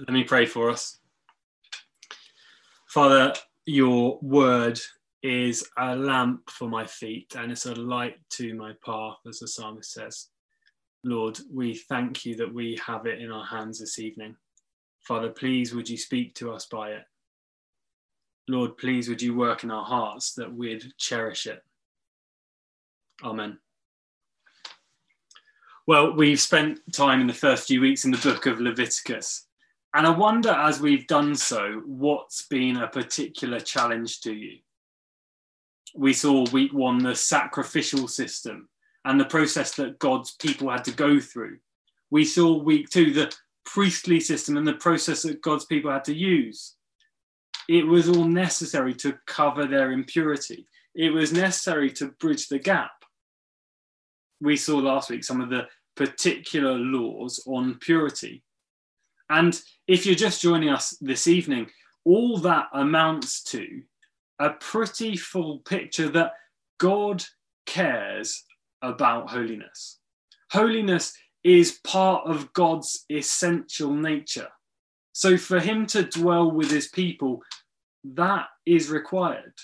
Let me pray for us. Father, your word is a lamp for my feet and it's a light to my path, as the psalmist says. Lord, we thank you that we have it in our hands this evening. Father, please would you speak to us by it? Lord, please would you work in our hearts that we'd cherish it. Amen. Well, we've spent time in the first few weeks in the book of Leviticus. And I wonder, as we've done so, what's been a particular challenge to you? We saw week one the sacrificial system and the process that God's people had to go through. We saw week two the priestly system and the process that God's people had to use. It was all necessary to cover their impurity, it was necessary to bridge the gap. We saw last week some of the particular laws on purity and if you're just joining us this evening, all that amounts to a pretty full picture that God cares about holiness. Holiness is part of God's essential nature. So for him to dwell with his people, that is required.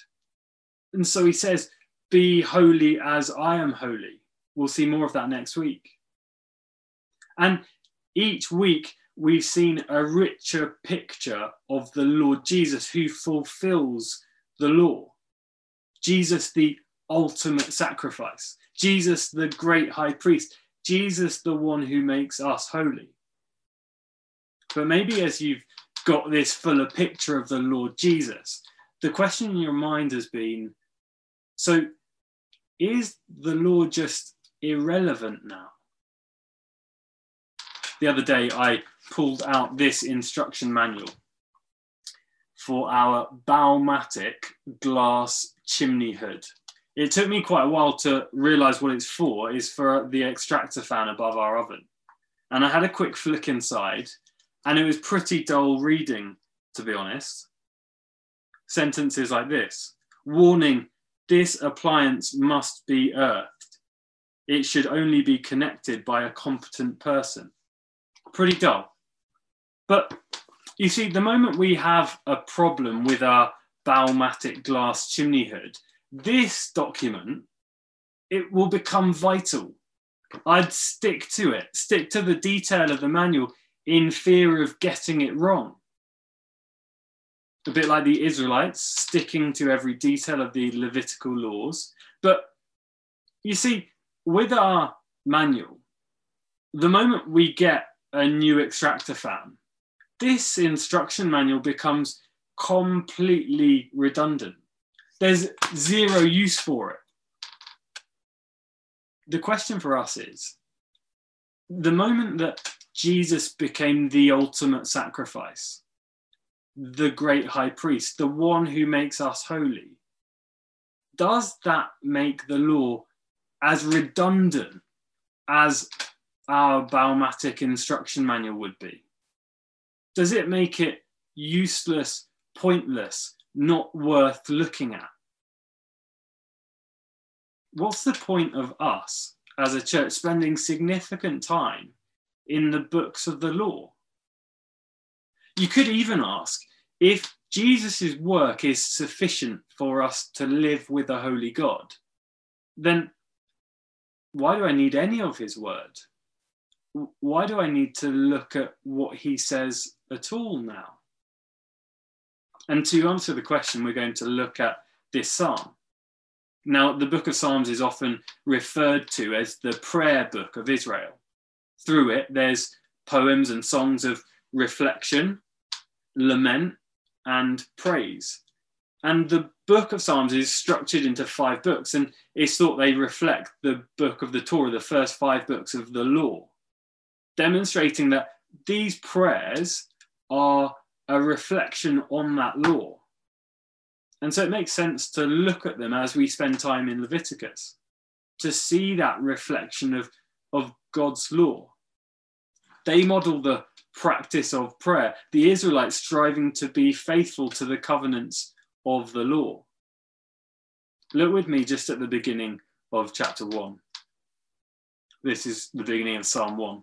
And so he says, Be holy as I am holy. We'll see more of that next week. And each week, we've seen a richer picture of the Lord Jesus who fulfills the law. Jesus, the ultimate sacrifice. Jesus, the great high priest. Jesus, the one who makes us holy. But maybe as you've got this fuller picture of the Lord Jesus, the question in your mind has been so is the law just irrelevant now? The other day, I pulled out this instruction manual for our Baumatic glass chimney hood. It took me quite a while to realize what it's for, is for the extractor fan above our oven. And I had a quick flick inside, and it was pretty dull reading, to be honest. Sentences like this Warning, this appliance must be earthed. It should only be connected by a competent person. Pretty dull. But you see, the moment we have a problem with our Baumatic glass chimney hood, this document, it will become vital. I'd stick to it, stick to the detail of the manual in fear of getting it wrong. A bit like the Israelites, sticking to every detail of the Levitical laws. But you see, with our manual, the moment we get a new extractor fan, this instruction manual becomes completely redundant. There's zero use for it. The question for us is the moment that Jesus became the ultimate sacrifice, the great high priest, the one who makes us holy, does that make the law as redundant as our Baumatic instruction manual would be? does it make it useless, pointless, not worth looking at? What's the point of us as a church spending significant time in the books of the law? You could even ask if Jesus' work is sufficient for us to live with a holy God, then why do I need any of his word? Why do I need to look at what he says at all now? And to answer the question, we're going to look at this psalm. Now, the book of Psalms is often referred to as the prayer book of Israel. Through it, there's poems and songs of reflection, lament, and praise. And the book of Psalms is structured into five books, and it's thought they reflect the book of the Torah, the first five books of the law, demonstrating that these prayers are a reflection on that law. And so it makes sense to look at them as we spend time in Leviticus, to see that reflection of, of God's law. They model the practice of prayer, the Israelites striving to be faithful to the covenants of the law. Look with me just at the beginning of chapter 1. This is the beginning of Psalm 1.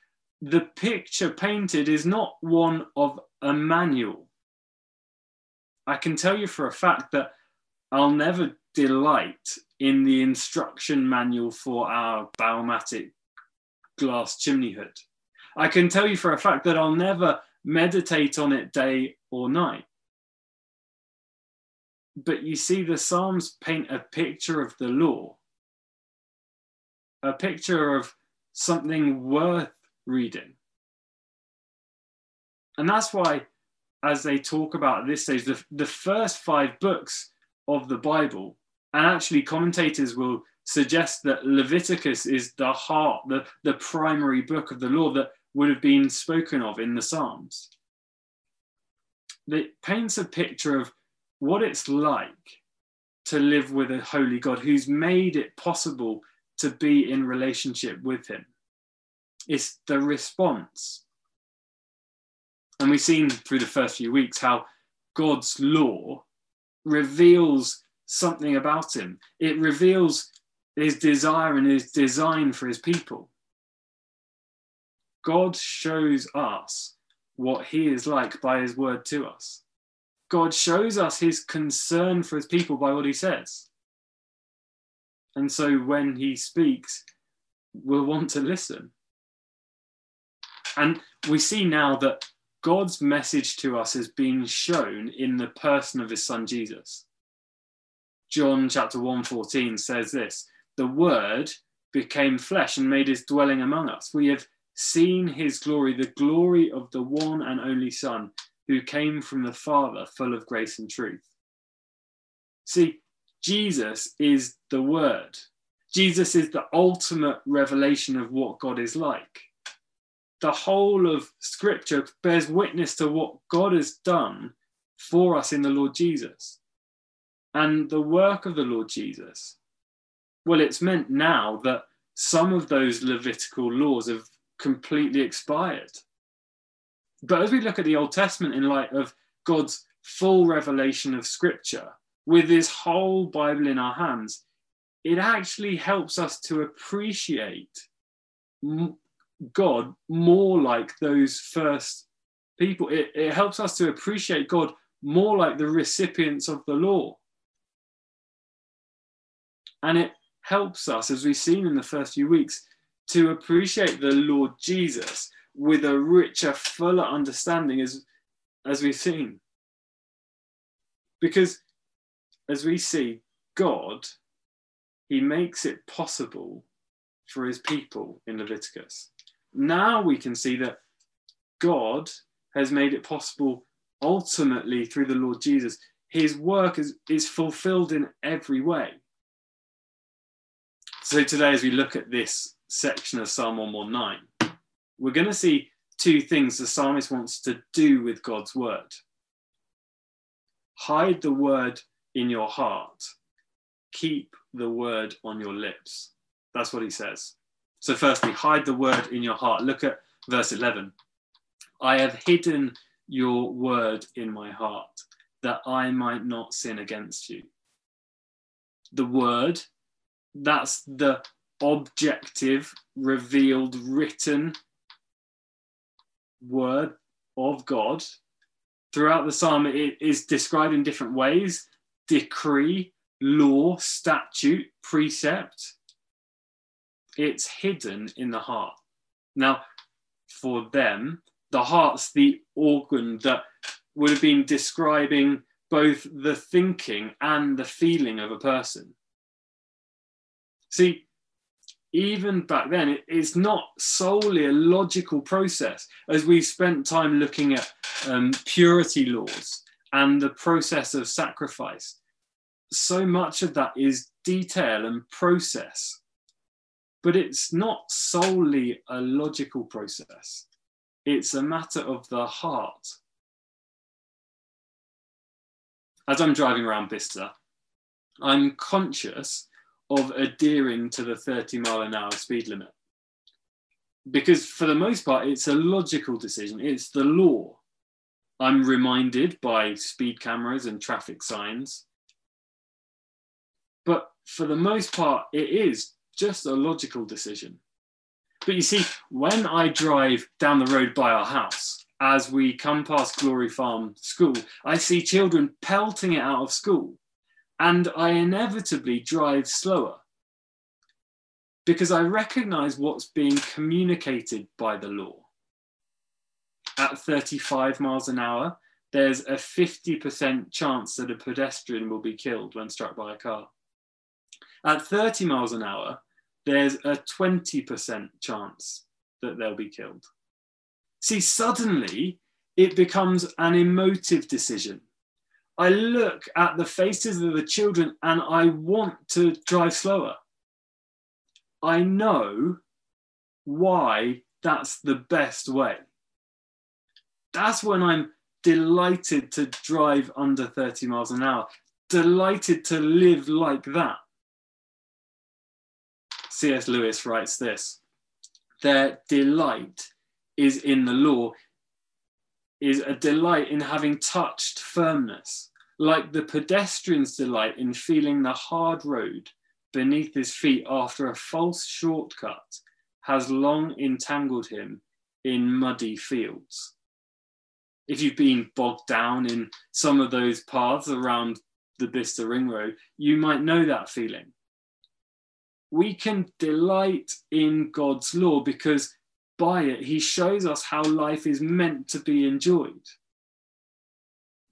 the picture painted is not one of a manual. I can tell you for a fact that I'll never delight in the instruction manual for our Baumatic glass chimney hood. I can tell you for a fact that I'll never meditate on it day or night. But you see, the Psalms paint a picture of the law, a picture of something worth reading. And that's why, as they talk about at this stage, the, the first five books of the Bible, and actually commentators will suggest that Leviticus is the heart, the, the primary book of the law that would have been spoken of in the Psalms. It paints a picture of what it's like to live with a holy God who's made it possible to be in relationship with him. It's the response. And we've seen through the first few weeks how God's law reveals something about him. It reveals his desire and his design for his people. God shows us what he is like by his word to us. God shows us his concern for his people by what he says. And so when he speaks, we'll want to listen. And we see now that God's message to us has been shown in the person of his son Jesus. John chapter 1:14 says this, the word became flesh and made his dwelling among us. We have seen his glory, the glory of the one and only son who came from the Father, full of grace and truth. See, Jesus is the word. Jesus is the ultimate revelation of what God is like the whole of scripture bears witness to what God has done for us in the Lord Jesus. And the work of the Lord Jesus, well, it's meant now that some of those Levitical laws have completely expired. But as we look at the Old Testament in light of God's full revelation of scripture, with his whole Bible in our hands, it actually helps us to appreciate God more like those first people. It, it helps us to appreciate God more like the recipients of the law. And it helps us, as we've seen in the first few weeks, to appreciate the Lord Jesus with a richer, fuller understanding as, as we've seen. Because as we see, God, He makes it possible for His people in Leviticus now we can see that God has made it possible ultimately through the Lord Jesus. His work is, is fulfilled in every way. So today, as we look at this section of Psalm 119, we're going to see two things the psalmist wants to do with God's word. Hide the word in your heart, keep the word on your lips. That's what he says. So, firstly, hide the word in your heart. Look at verse 11. I have hidden your word in my heart that I might not sin against you. The word, that's the objective, revealed, written word of God. Throughout the psalm, it is described in different ways decree, law, statute, precept it's hidden in the heart. Now, for them, the heart's the organ that would have been describing both the thinking and the feeling of a person. See, even back then, it's not solely a logical process. As we spent time looking at um, purity laws and the process of sacrifice, so much of that is detail and process but it's not solely a logical process. it's a matter of the heart. As I'm driving around Bicester, I'm conscious of adhering to the 30 mile an hour speed limit. Because for the most part, it's a logical decision, it's the law. I'm reminded by speed cameras and traffic signs. But for the most part, it is just a logical decision. But you see, when I drive down the road by our house, as we come past Glory Farm School, I see children pelting it out of school, and I inevitably drive slower because I recognize what's being communicated by the law. At 35 miles an hour, there's a 50% chance that a pedestrian will be killed when struck by a car. At 30 miles an hour, there's a 20% chance that they'll be killed. See, suddenly it becomes an emotive decision. I look at the faces of the children and I want to drive slower. I know why that's the best way. That's when I'm delighted to drive under 30 miles an hour, delighted to live like that. C.S. Lewis writes this their delight is in the law, is a delight in having touched firmness, like the pedestrian's delight in feeling the hard road beneath his feet after a false shortcut has long entangled him in muddy fields. If you've been bogged down in some of those paths around the Bicester Ring Road, you might know that feeling we can delight in God's law because by it, he shows us how life is meant to be enjoyed.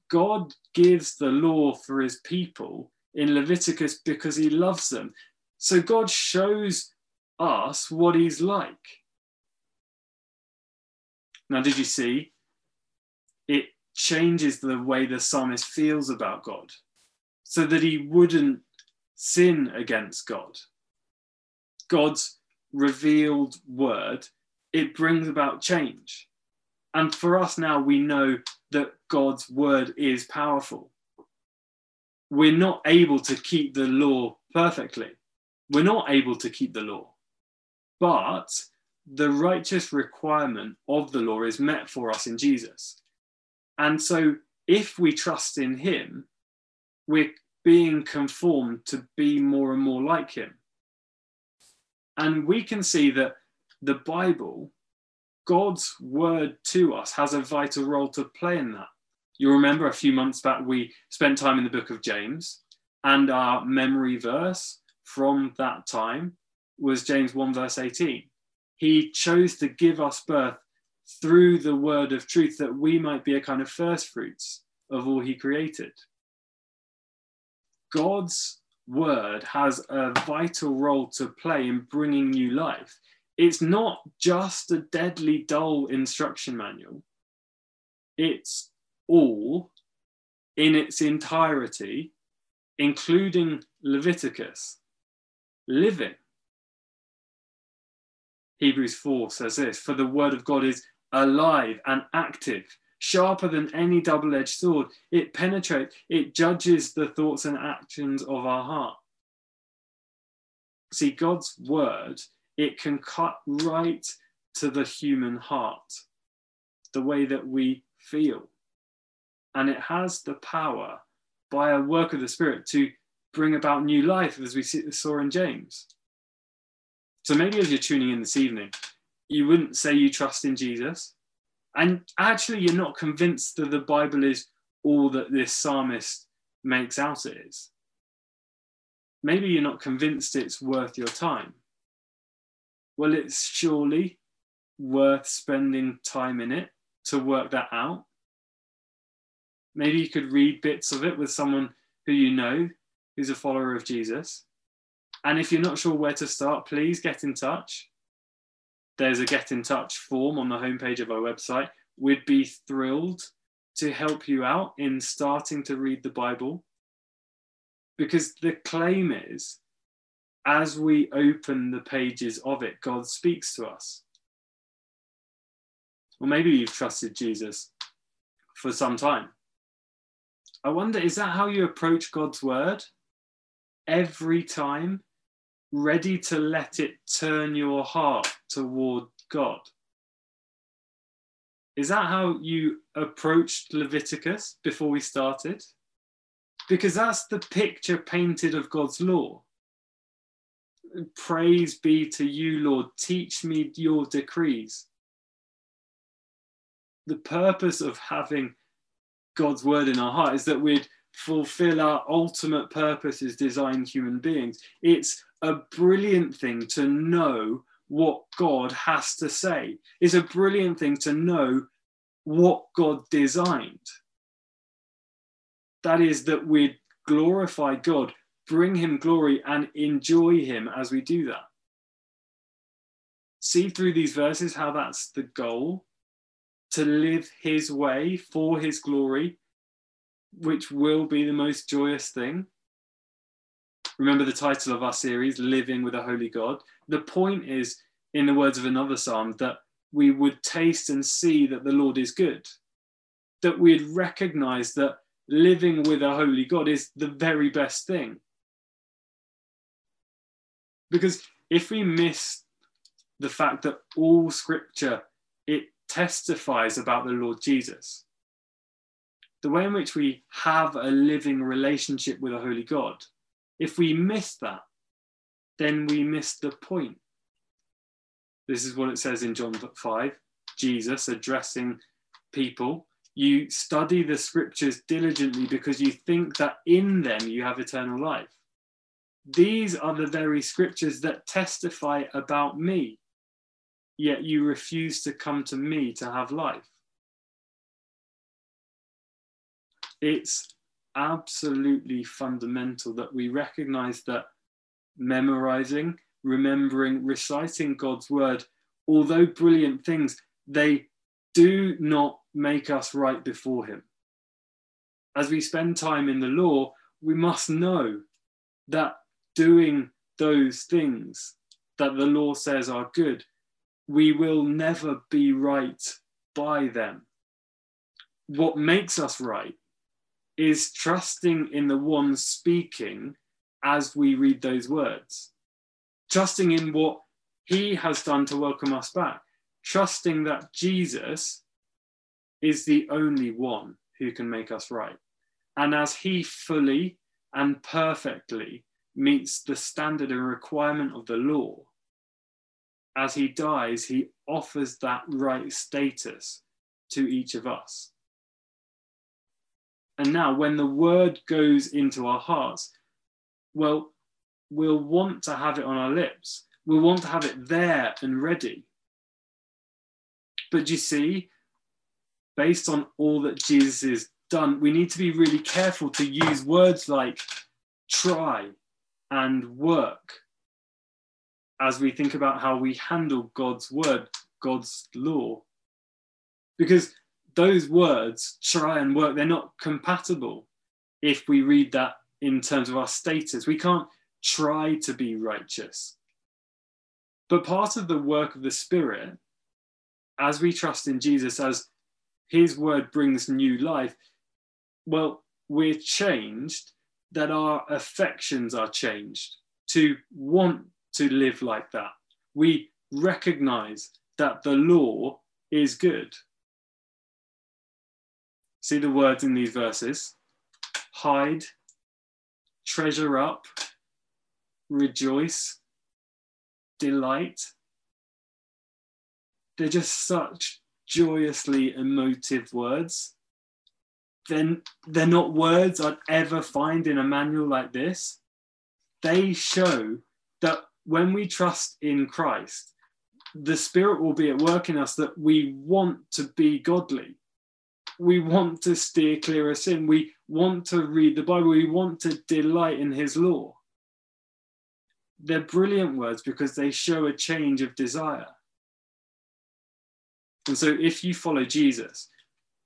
God gives the law for his people in Leviticus because he loves them. So God shows us what he's like. Now, did you see? It changes the way the psalmist feels about God so that he wouldn't sin against God. God's revealed word, it brings about change. And for us now, we know that God's word is powerful. We're not able to keep the law perfectly. We're not able to keep the law. But the righteous requirement of the law is met for us in Jesus. And so if we trust in him, we're being conformed to be more and more like him. And we can see that the Bible, God's word to us, has a vital role to play in that. You remember a few months back, we spent time in the book of James, and our memory verse from that time was James 1, verse 18. He chose to give us birth through the word of truth that we might be a kind of first fruits of all he created. God's word has a vital role to play in bringing new life. It's not just a deadly dull instruction manual, it's all in its entirety, including Leviticus, living. Hebrews 4 says this For the word of God is alive and active sharper than any double edged sword. It penetrates, it judges the thoughts and actions of our heart. See, God's word, it can cut right to the human heart, the way that we feel. And it has the power by a work of the Spirit to bring about new life, as we saw in James. So maybe as you're tuning in this evening, you wouldn't say you trust in Jesus, and actually you're not convinced that the Bible is all that this psalmist makes out it is. Maybe you're not convinced it's worth your time. Well, it's surely worth spending time in it to work that out. Maybe you could read bits of it with someone who you know who's a follower of Jesus. And if you're not sure where to start, please get in touch there's a get in touch form on the homepage of our website. We'd be thrilled to help you out in starting to read the Bible. Because the claim is, as we open the pages of it, God speaks to us. Or maybe you've trusted Jesus for some time. I wonder, is that how you approach God's word? Every time, ready to let it turn your heart toward God? Is that how you approached Leviticus before we started? Because that's the picture painted of God's law. Praise be to you, Lord. Teach me your decrees. The purpose of having God's word in our heart is that we'd fulfill our ultimate purpose as designed human beings. It's a brilliant thing to know what God has to say. It's a brilliant thing to know what God designed. That is, that we glorify God, bring Him glory, and enjoy Him as we do that. See through these verses how that's the goal to live his way for his glory, which will be the most joyous thing. Remember the title of our series, Living with a Holy God. The point is, in the words of another psalm, that we would taste and see that the Lord is good, that we'd recognize that living with a holy God is the very best thing. Because if we miss the fact that all scripture it testifies about the Lord Jesus. The way in which we have a living relationship with a holy God, if we miss that, then we miss the point. This is what it says in John 5 Jesus addressing people. You study the scriptures diligently because you think that in them you have eternal life. These are the very scriptures that testify about me yet you refuse to come to me to have life. It's absolutely fundamental that we recognize that memorizing, remembering, reciting God's word, although brilliant things, they do not make us right before Him. As we spend time in the law, we must know that doing those things that the law says are good we will never be right by them. What makes us right is trusting in the one speaking as we read those words, trusting in what he has done to welcome us back, trusting that Jesus is the only one who can make us right. And as he fully and perfectly meets the standard and requirement of the law, as he dies, he offers that right status to each of us. And now, when the word goes into our hearts, well, we'll want to have it on our lips. We'll want to have it there and ready. But you see, based on all that Jesus has done, we need to be really careful to use words like try and work as we think about how we handle God's word, God's law. Because those words, try and work, they're not compatible if we read that in terms of our status. We can't try to be righteous. But part of the work of the Spirit, as we trust in Jesus, as his word brings new life, well, we're changed, that our affections are changed to want to live like that. We recognize that the law is good. See the words in these verses hide, treasure up, rejoice, delight. They're just such joyously emotive words. Then they're not words I'd ever find in a manual like this. They show that when we trust in Christ, the Spirit will be at work in us that we want to be godly. We want to steer clear of sin. We want to read the Bible. We want to delight in His law. They're brilliant words because they show a change of desire. And so, if you follow Jesus,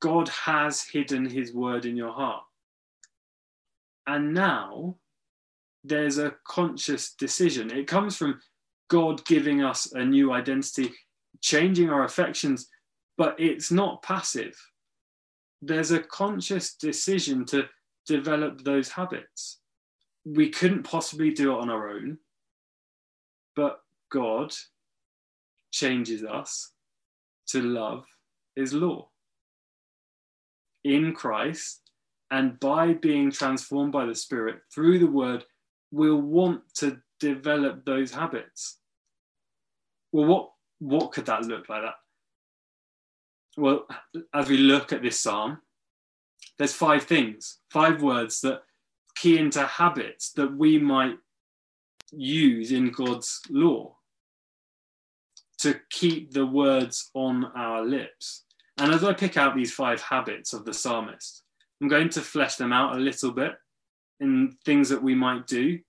God has hidden His word in your heart. And now there's a conscious decision. It comes from God giving us a new identity, changing our affections, but it's not passive. There's a conscious decision to develop those habits. We couldn't possibly do it on our own, but God changes us to love his law. In Christ, and by being transformed by the Spirit through the word, we'll want to develop those habits. Well, what, what could that look like? That well, as we look at this psalm, there's five things, five words that key into habits that we might use in God's law to keep the words on our lips. And as I pick out these five habits of the psalmist, I'm going to flesh them out a little bit in things that we might do.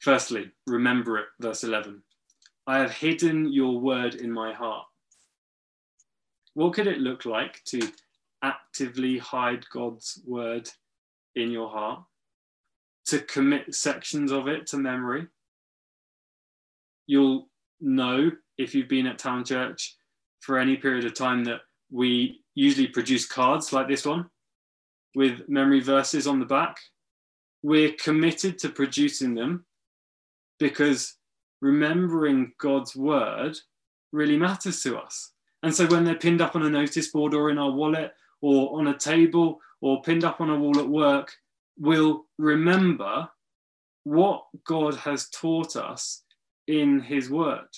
Firstly, remember it, verse 11. I have hidden your word in my heart. What could it look like to actively hide God's word in your heart? To commit sections of it to memory? You'll know if you've been at Town Church for any period of time that we usually produce cards like this one with memory verses on the back. We're committed to producing them because remembering God's word really matters to us. And so when they're pinned up on a notice board or in our wallet or on a table or pinned up on a wall at work, we'll remember what God has taught us in his word.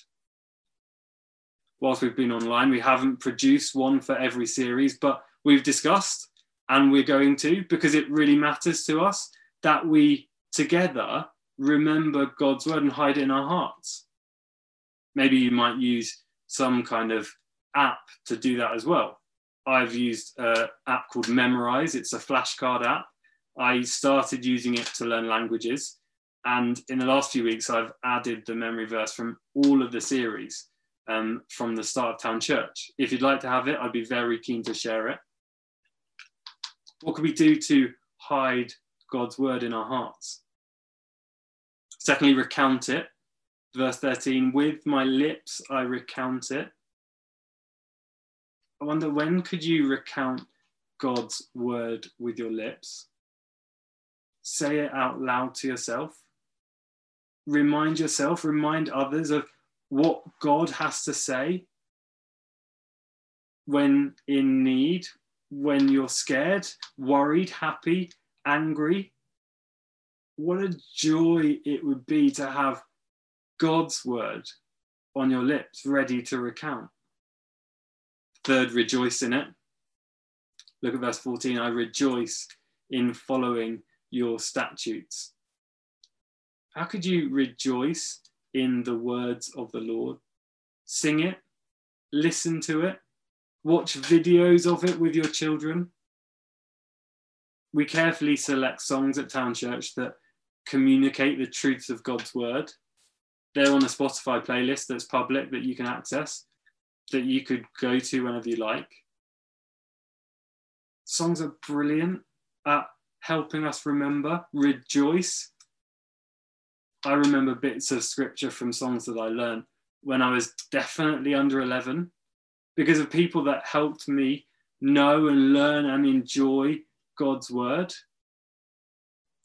Whilst we've been online, we haven't produced one for every series, but we've discussed and we're going to because it really matters to us that we together remember God's word and hide it in our hearts. Maybe you might use some kind of app to do that as well. I've used an app called Memrise, it's a flashcard app. I started using it to learn languages. And in the last few weeks, I've added the memory verse from all of the series um, from the start of Town Church. If you'd like to have it, I'd be very keen to share it. What can we do to hide God's word in our hearts? Secondly, recount it. Verse 13, with my lips I recount it. I wonder when could you recount God's word with your lips? Say it out loud to yourself. Remind yourself, remind others of what God has to say when in need, when you're scared, worried, happy, angry what a joy it would be to have God's word on your lips, ready to recount. Third, rejoice in it. Look at verse 14 I rejoice in following your statutes. How could you rejoice in the words of the Lord? Sing it, listen to it, watch videos of it with your children. We carefully select songs at Town Church that communicate the truths of God's word. They're on a Spotify playlist that's public that you can access, that you could go to whenever you like. Songs are brilliant at helping us remember, rejoice. I remember bits of scripture from songs that I learned when I was definitely under 11 because of people that helped me know and learn and enjoy God's word.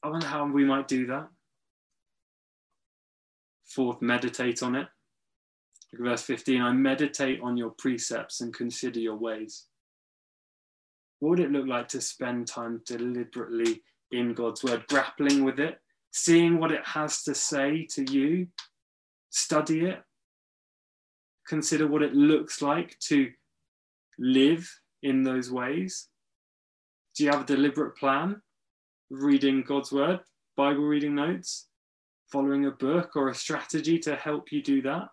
I wonder how we might do that. Fourth, meditate on it. Look at Verse 15 I meditate on your precepts and consider your ways. What would it look like to spend time deliberately in God's word, grappling with it, seeing what it has to say to you, study it, consider what it looks like to live in those ways? Do you have a deliberate plan? Reading God's word, Bible reading notes, following a book or a strategy to help you do that?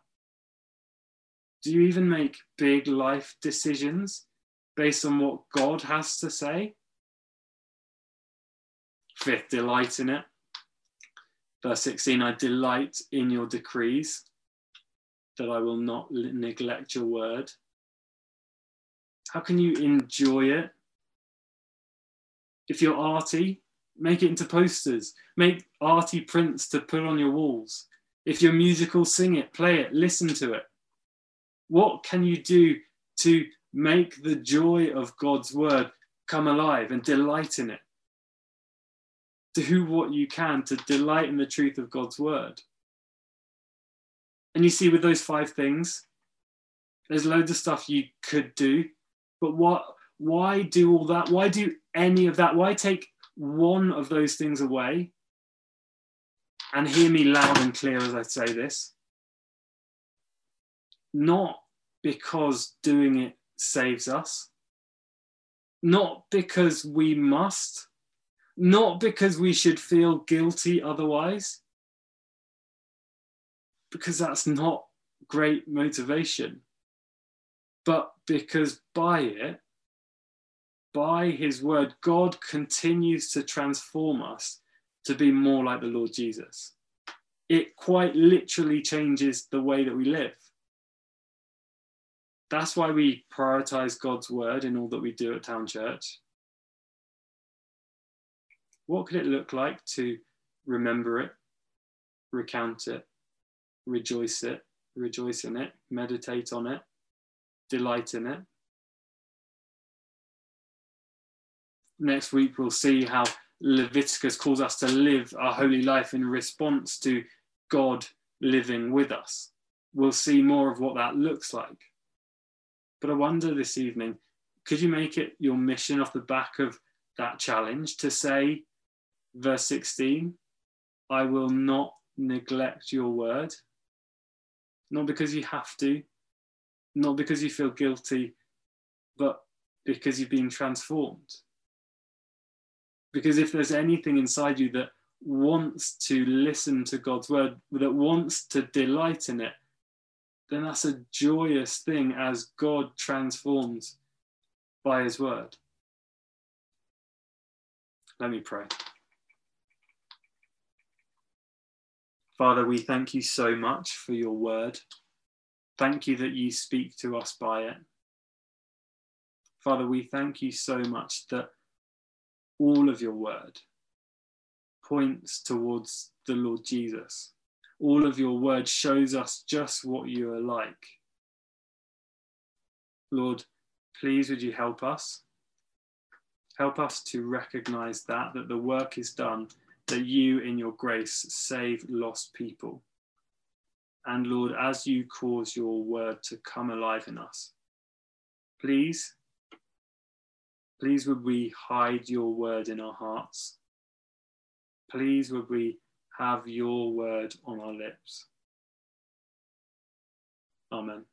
Do you even make big life decisions based on what God has to say? Fifth, delight in it. Verse 16 I delight in your decrees, that I will not neglect your word. How can you enjoy it? If you're arty, make it into posters, make arty prints to put on your walls. If you're musical, sing it, play it, listen to it. What can you do to make the joy of God's word come alive and delight in it? Do what you can to delight in the truth of God's word. And you see, with those five things, there's loads of stuff you could do, but what? Why do all that? Why do any of that? Why take one of those things away? And hear me loud and clear as I say this. Not because doing it saves us, not because we must, not because we should feel guilty otherwise, because that's not great motivation, but because by it, by his word, God continues to transform us to be more like the Lord Jesus. It quite literally changes the way that we live. That's why we prioritize God's word in all that we do at Town Church. What could it look like to remember it, recount it, rejoice it, rejoice in it, meditate on it, delight in it? Next week, we'll see how Leviticus calls us to live our holy life in response to God living with us. We'll see more of what that looks like. But I wonder this evening, could you make it your mission off the back of that challenge to say, verse 16, I will not neglect your word? Not because you have to, not because you feel guilty, but because you've been transformed. Because if there's anything inside you that wants to listen to God's word, that wants to delight in it, then that's a joyous thing as God transforms by his word. Let me pray. Father, we thank you so much for your word. Thank you that you speak to us by it. Father, we thank you so much that all of your word points towards the Lord Jesus all of your word shows us just what you are like. Lord, please would you help us? Help us to recognize that, that the work is done, that you in your grace save lost people. And Lord, as you cause your word to come alive in us, please, please would we hide your word in our hearts. Please would we have your word on our lips. Amen.